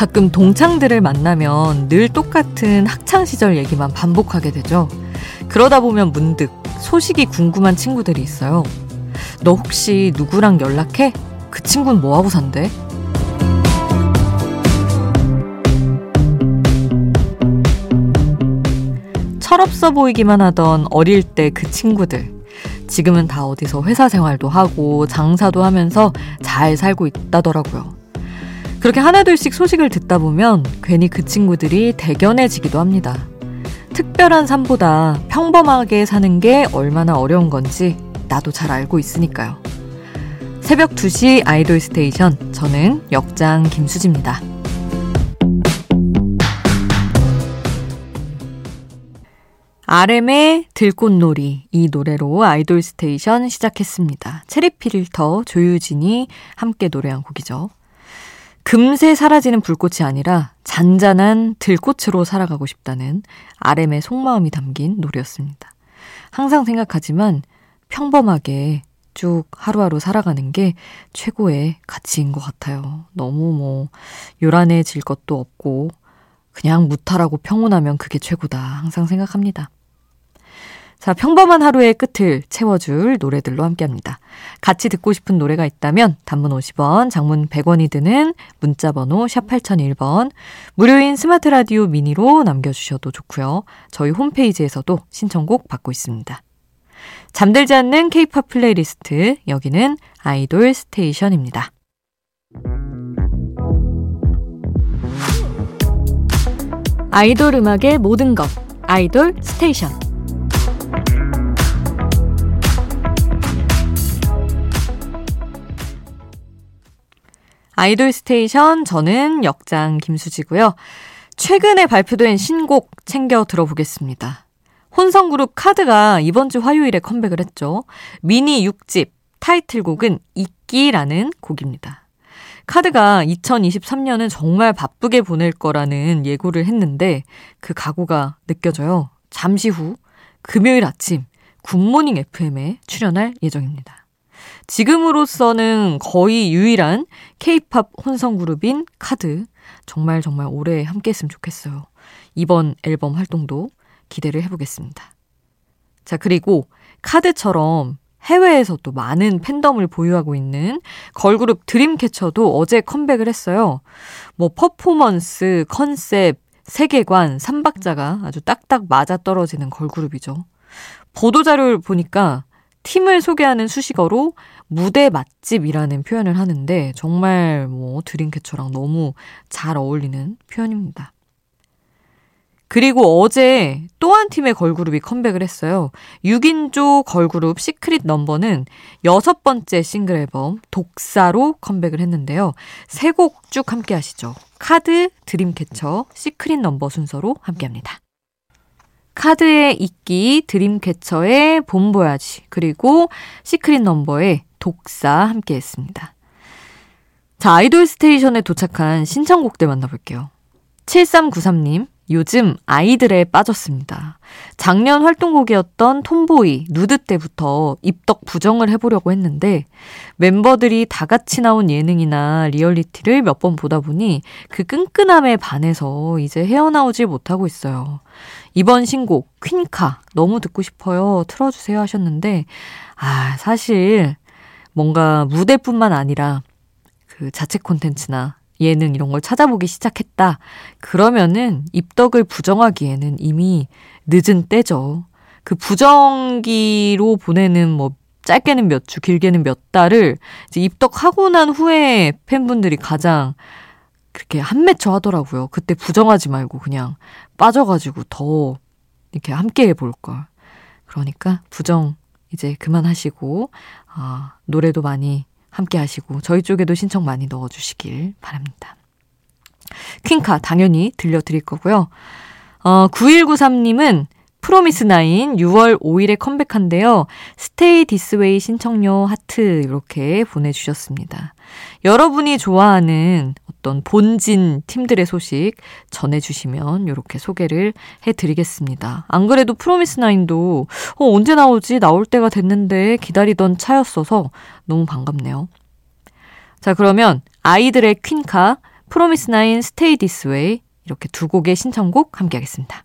가끔 동창들을 만나면 늘 똑같은 학창시절 얘기만 반복하게 되죠. 그러다 보면 문득 소식이 궁금한 친구들이 있어요. 너 혹시 누구랑 연락해? 그 친구는 뭐하고 산대? 철없어 보이기만 하던 어릴 때 그 친구들. 지금은 다 어디서 회사 생활도 하고 장사도 하면서 잘 살고 있다더라고요. 그렇게 하나둘씩 소식을 듣다 보면 괜히 그 친구들이 대견해지기도 합니다. 특별한 삶보다 평범하게 사는 게 얼마나 어려운 건지 나도 잘 알고 있으니까요. 새벽 2시 아이돌 스테이션. 저는 역장 김수지입니다. RM의 들꽃놀이 이 노래로 아이돌 스테이션 시작했습니다. 체리 필터 조유진이 함께 노래한 곡이죠. 금세 사라지는 불꽃이 아니라 잔잔한 들꽃으로 살아가고 싶다는 RM의 속마음이 담긴 노래였습니다. 항상 생각하지만 평범하게 쭉 하루하루 살아가는 게 최고의 가치인 것 같아요. 너무 뭐 요란해질 것도 없고 그냥 무탈하고 평온하면 그게 최고다 항상 생각합니다. 자, 평범한 하루의 끝을 채워줄 노래들로 함께 합니다. 같이 듣고 싶은 노래가 있다면 단문 50원, 장문 100원이 드는 문자번호 샵 8001번, 무료인 스마트 라디오 미니로 남겨주셔도 좋고요. 저희 홈페이지에서도 신청곡 받고 있습니다. 잠들지 않는 케이팝 플레이리스트, 여기는 아이돌 스테이션입니다. 아이돌 음악의 모든 것, 아이돌 스테이션. 아이돌 스테이션 저는 역장 김수지고요. 최근에 발표된 신곡 챙겨 들어보겠습니다. 혼성그룹 카드가 이번 주 화요일에 컴백을 했죠. 미니 6집 타이틀곡은 ICKY라는 곡입니다. 카드가 2023년은 정말 바쁘게 보낼 거라는 예고를 했는데 그 각오가 느껴져요. 잠시 후 금요일 아침 굿모닝 FM에 출연할 예정입니다. 지금으로서는 거의 유일한 케이팝 혼성 그룹인 카드. 정말 정말 오래 함께 했으면 좋겠어요. 이번 앨범 활동도 기대를 해보겠습니다. 자, 그리고 카드처럼 해외에서 또 많은 팬덤을 보유하고 있는 걸그룹 드림캐쳐도 어제 컴백을 했어요. 뭐 퍼포먼스, 컨셉, 세계관, 삼박자가 아주 딱딱 맞아 떨어지는 걸그룹이죠. 보도자료를 보니까 팀을 소개하는 수식어로 무대 맛집이라는 표현을 하는데 정말 뭐 드림캐쳐랑 너무 잘 어울리는 표현입니다. 그리고 어제 또 한 팀의 걸그룹이 컴백을 했어요. 6인조 걸그룹 시크릿 넘버는 여섯 번째 싱글 앨범 독사로 컴백을 했는데요. 세 곡 쭉 함께 하시죠. 카드, 드림캐쳐, 시크릿 넘버 순서로 함께 합니다. 카드의 ICKY, 드림캐쳐의 Bon Voyage, 그리고 시크릿 넘버의 독사 함께 했습니다. 자, 아이돌 스테이션에 도착한 신청곡들 만나볼게요. 7393님, 요즘 아이들에 빠졌습니다. 작년 활동곡이었던 Tomboy, 누드 때부터 입덕 부정을 해보려고 했는데 멤버들이 다 같이 나온 예능이나 리얼리티를 몇 번 보다 보니 그 끈끈함에 반해서 이제 헤어나오질 못하고 있어요. 이번 신곡, 퀸카, 너무 듣고 싶어요. 틀어주세요 하셨는데, 아, 사실 뭔가 무대뿐만 아니라 그 자체 콘텐츠나 예능 이런 걸 찾아보기 시작했다. 그러면은 입덕을 부정하기에는 이미 늦은 때죠. 그 부정기로 보내는 뭐 짧게는 몇 주, 길게는 몇 달을 이제 입덕하고 난 후에 팬분들이 가장 그렇게 한매쳐 하더라고요. 그때 부정하지 말고 그냥 빠져가지고 더 이렇게 함께 해볼 걸. 그러니까 부정 이제 그만하시고, 아, 노래도 많이 함께 하시고, 저희 쪽에도 신청 많이 넣어주시길 바랍니다. 퀸카 당연히 들려드릴 거고요. 어, 9193님은 프로미스나인 6월 5일에 컴백한데요. Stay This Way 신청요 하트 이렇게 보내주셨습니다. 여러분이 좋아하는 어떤 본진 팀들의 소식 전해주시면 이렇게 소개를 해드리겠습니다. 안 그래도 프로미스나인도 어, 언제 나오지? 나올 때가 됐는데 기다리던 차였어서 너무 반갑네요. 자, 그러면 아이들의 퀸카 프로미스나인 This Way 이렇게 두 곡의 신청곡 함께 하겠습니다.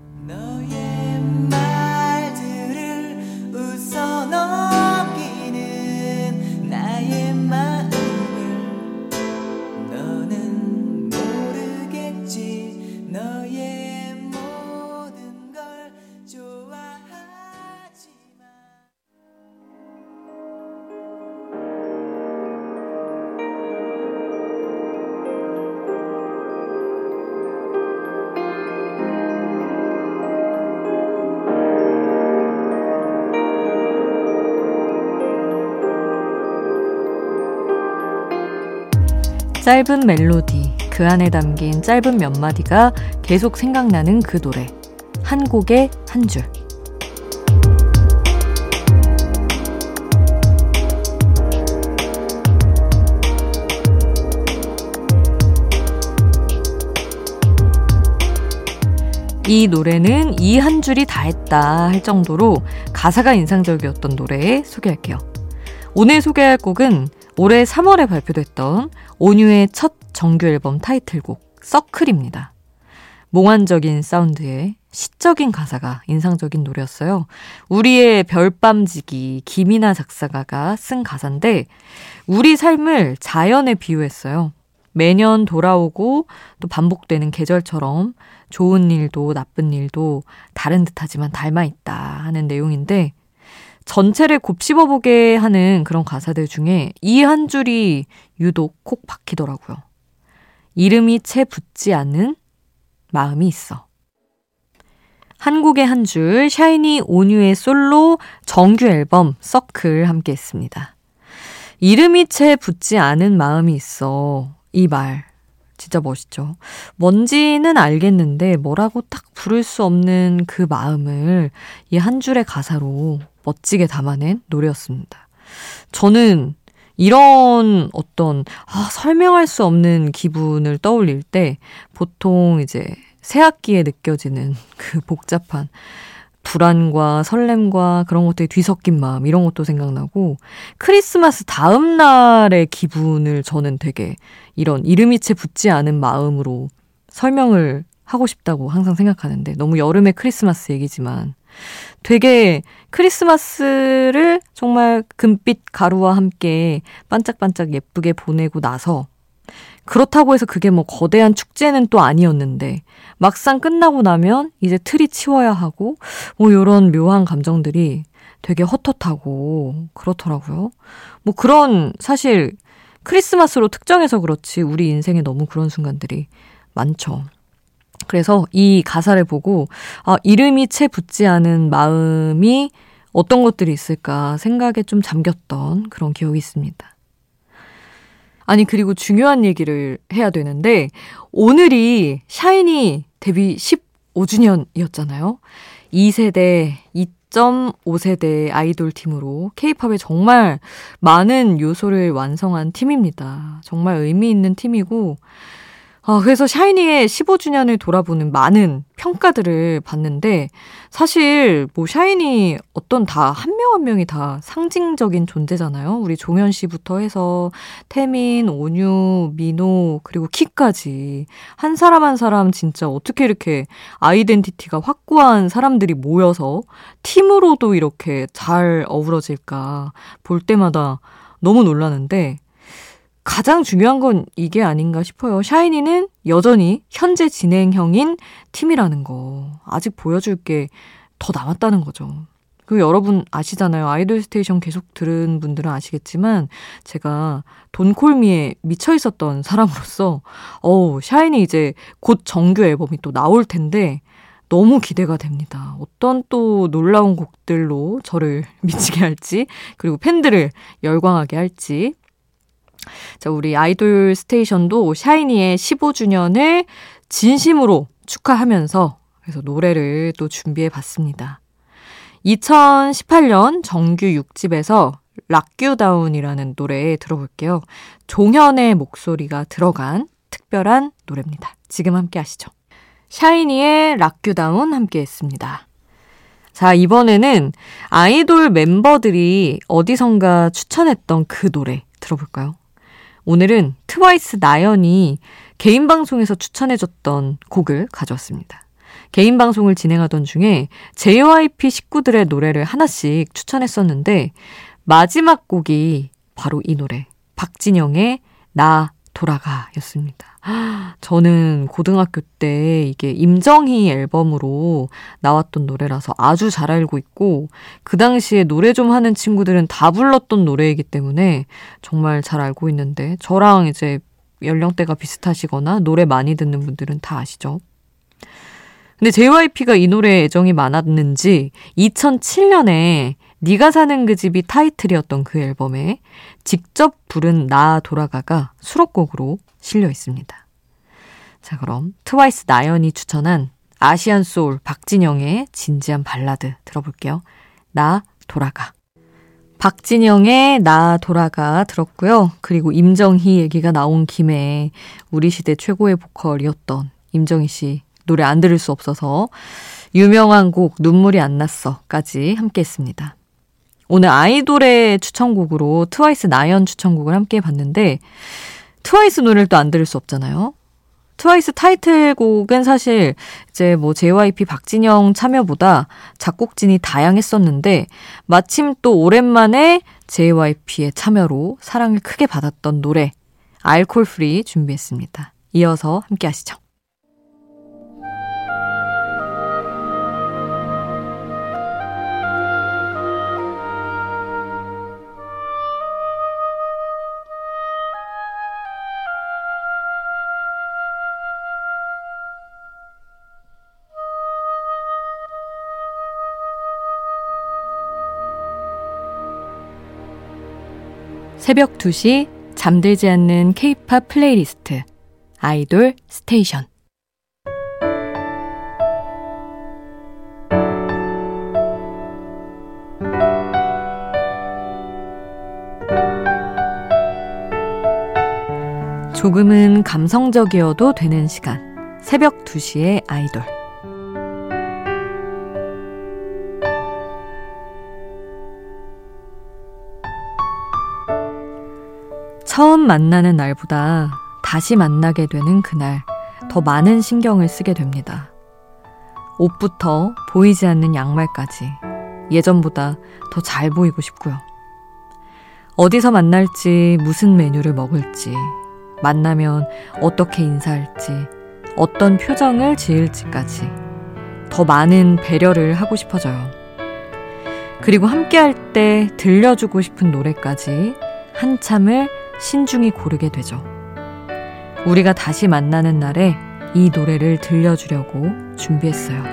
짧은 멜로디, 그 안에 담긴 짧은 몇 마디가 계속 생각나는 그 노래. 한 곡에 한 줄. 이 노래는 이 한 줄이 다 했다 할 정도로 가사가 인상적이었던 노래 소개할게요. 오늘 소개할 곡은 올해 3월에 발표됐던 온유의 첫 정규 앨범 타이틀곡 서클입니다. 몽환적인 사운드에 시적인 가사가 인상적인 노래였어요. 우리의 별밤지기 김이나 작사가가 쓴 가사인데 우리 삶을 자연에 비유했어요. 매년 돌아오고 또 반복되는 계절처럼 좋은 일도 나쁜 일도 다른 듯하지만 닮아 있다 하는 내용인데 전체를 곱씹어 보게 하는 그런 가사들 중에 이 한 줄이 유독 콕 박히더라고요. 이름이 채 붙지 않는 마음이 있어. 한국의 한 줄, 샤이니 온유의 솔로 정규 앨범 서클 함께 했습니다. 이름이 채 붙지 않은 마음이 있어. 이 말. 진짜 멋있죠. 뭔지는 알겠는데 뭐라고 딱 부를 수 없는 그 마음을 이 한 줄의 가사로 멋지게 담아낸 노래였습니다. 저는 이런 어떤 아, 설명할 수 없는 기분을 떠올릴 때 보통 이제 새학기에 느껴지는 그 복잡한 불안과 설렘과 그런 것들이 뒤섞인 마음 이런 것도 생각나고 크리스마스 다음 날의 기분을 저는 되게 이런 이름이 채 붙지 않은 마음으로 설명을 하고 싶다고 항상 생각하는데 너무 여름의 크리스마스 얘기지만 되게 크리스마스를 정말 금빛 가루와 함께 반짝반짝 예쁘게 보내고 나서 그렇다고 해서 그게 뭐 거대한 축제는 또 아니었는데 막상 끝나고 나면 이제 틀이 치워야 하고 뭐 요런 묘한 감정들이 되게 헛헛하고 그렇더라고요. 뭐 그런 사실 크리스마스로 특정해서 그렇지 우리 인생에 너무 그런 순간들이 많죠. 그래서 이 가사를 보고 아, 이름이 채 붙지 않은 마음이 어떤 것들이 있을까 생각에 좀 잠겼던 그런 기억이 있습니다. 아니, 그리고 중요한 얘기를 해야 되는데, 오늘이 샤이니 데뷔 15주년이었잖아요. 2세대, 2.5세대 아이돌 팀으로 케이팝에 정말 많은 요소를 완성한 팀입니다. 정말 의미 있는 팀이고, 아, 그래서 샤이니의 15주년을 돌아보는 많은 평가들을 봤는데, 사실, 뭐, 샤이니 어떤 다, 한 명 한 명이 다 상징적인 존재잖아요. 우리 종현 씨부터 해서, 태민, 온유, 민호, 그리고 키까지. 한 사람 한 사람 진짜 어떻게 이렇게 아이덴티티가 확고한 사람들이 모여서 팀으로도 이렇게 잘 어우러질까 볼 때마다 너무 놀라는데, 가장 중요한 건 이게 아닌가 싶어요. 샤이니는 여전히 현재 진행형인 팀이라는 거. 아직 보여줄 게 더 남았다는 거죠. 그 여러분 아시잖아요. 아이돌 스테이션 계속 들은 분들은 아시겠지만 제가 Don't Call Me에 미쳐 있었던 사람으로서 어우, 샤이니 이제 곧 정규 앨범이 또 나올 텐데 너무 기대가 됩니다. 어떤 또 놀라운 곡들로 저를 미치게 할지, 그리고 팬들을 열광하게 할지 자, 우리 아이돌 스테이션도 샤이니의 15주년을 진심으로 축하하면서 그래서 노래를 또 준비해 봤습니다. 2018년 정규 6집에서 Lock You Down이라는 노래 들어볼게요. 종현의 목소리가 들어간 특별한 노래입니다. 지금 함께 하시죠. 샤이니의 Lock You Down 함께 했습니다. 자, 이번에는 아이돌 멤버들이 어디선가 추천했던 그 노래 들어볼까요? 오늘은 트와이스 나연이 개인 방송에서 추천해줬던 곡을 가져왔습니다. 개인 방송을 진행하던 중에 JYP 식구들의 노래를 하나씩 추천했었는데 마지막 곡이 바로 이 노래 박진영의 나 돌아가 였습니다. 저는 고등학교 때 이게 임정희 앨범으로 나왔던 노래라서 아주 잘 알고 있고 그 당시에 노래 좀 하는 친구들은 다 불렀던 노래이기 때문에 정말 잘 알고 있는데 저랑 이제 연령대가 비슷하시거나 노래 많이 듣는 분들은 다 아시죠? 근데 JYP가 이 노래에 애정이 많았는지 2007년에 네가 사는 그 집이 타이틀이었던 그 앨범에 직접 부른 나 돌아가가 수록곡으로 실려 있습니다. 자, 그럼 트와이스 나연이 추천한 아시안 소울 박진영의 진지한 발라드 들어볼게요. 나 돌아가. 박진영의 나 돌아가 들었고요. 그리고 임정희 얘기가 나온 김에 우리 시대 최고의 보컬이었던 임정희 씨 노래 안 들을 수 없어서 유명한 곡 눈물이 안 났어까지 함께 했습니다. 오늘 아이돌의 추천곡으로 트와이스 나연 추천곡을 함께 봤는데 트와이스 노래를 또 안 들을 수 없잖아요. 트와이스 타이틀곡은 사실 이제 뭐 JYP 박진영 참여보다 작곡진이 다양했었는데 마침 또 오랜만에 JYP의 참여로 사랑을 크게 받았던 노래 Alcohol-Free 준비했습니다. 이어서 함께 하시죠. 새벽 2시 잠들지 않는 케이팝 플레이리스트 아이돌 스테이션. 조금은 감성적이어도 되는 시간. 새벽 2시의 아이돌 처음 만나는 날보다 다시 만나게 되는 그날 더 많은 신경을 쓰게 됩니다. 옷부터 보이지 않는 양말까지 예전보다 더 잘 보이고 싶고요. 어디서 만날지 무슨 메뉴를 먹을지 만나면 어떻게 인사할지 어떤 표정을 지을지까지 더 많은 배려를 하고 싶어져요. 그리고 함께 할 때 들려주고 싶은 노래까지 한참을 신중히 고르게 되죠. 우리가 다시 만나는 날에 이 노래를 들려주려고 준비했어요.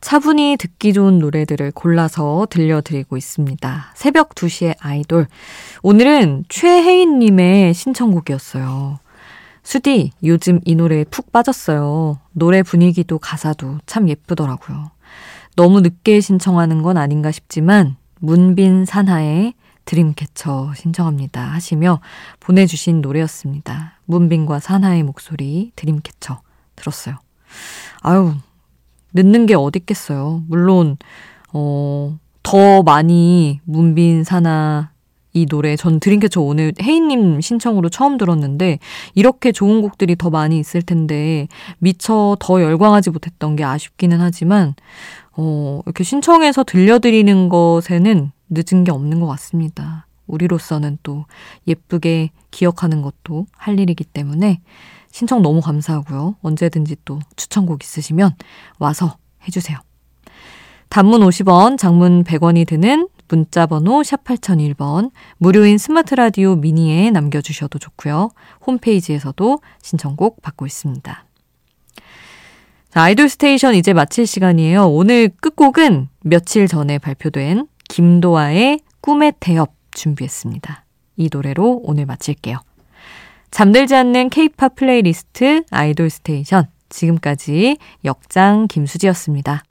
차분히 듣기 좋은 노래들을 골라서 들려드리고 있습니다. 새벽 2시의 아이돌. 오늘은 최혜인님의 신청곡이었어요. 수디, 요즘 이 노래에 푹 빠졌어요. 노래 분위기도 가사도 참 예쁘더라고요. 너무 늦게 신청하는 건 아닌가 싶지만 문빈 산하의 드림캐쳐 신청합니다 하시며 보내주신 노래였습니다. 문빈과 산하의 목소리 드림캐쳐 들었어요. 아유 늦는 게 어딨겠어요. 물론 어, 더 많이 문빈 산하 이 노래 전 드림캐쳐 오늘 혜인님 신청으로 처음 들었는데 이렇게 좋은 곡들이 더 많이 있을 텐데 미처 더 열광하지 못했던 게 아쉽기는 하지만 어, 이렇게 신청해서 들려드리는 것에는 늦은 게 없는 것 같습니다. 우리로서는 또 예쁘게 기억하는 것도 할 일이기 때문에 신청 너무 감사하고요. 언제든지 또 추천곡 있으시면 와서 해주세요. 단문 50원, 장문 100원이 드는 문자 번호 샵 8001번, 무료인 스마트 라디오 미니에 남겨주셔도 좋고요. 홈페이지에서도 신청곡 받고 있습니다. 자, 아이돌 스테이션 이제 마칠 시간이에요. 오늘 끝곡은 며칠 전에 발표된 김도아의 꿈의 태엽 준비했습니다. 이 노래로 오늘 마칠게요. 잠들지 않는 케이팝 플레이리스트 아이돌 스테이션. 지금까지 역장 김수지였습니다.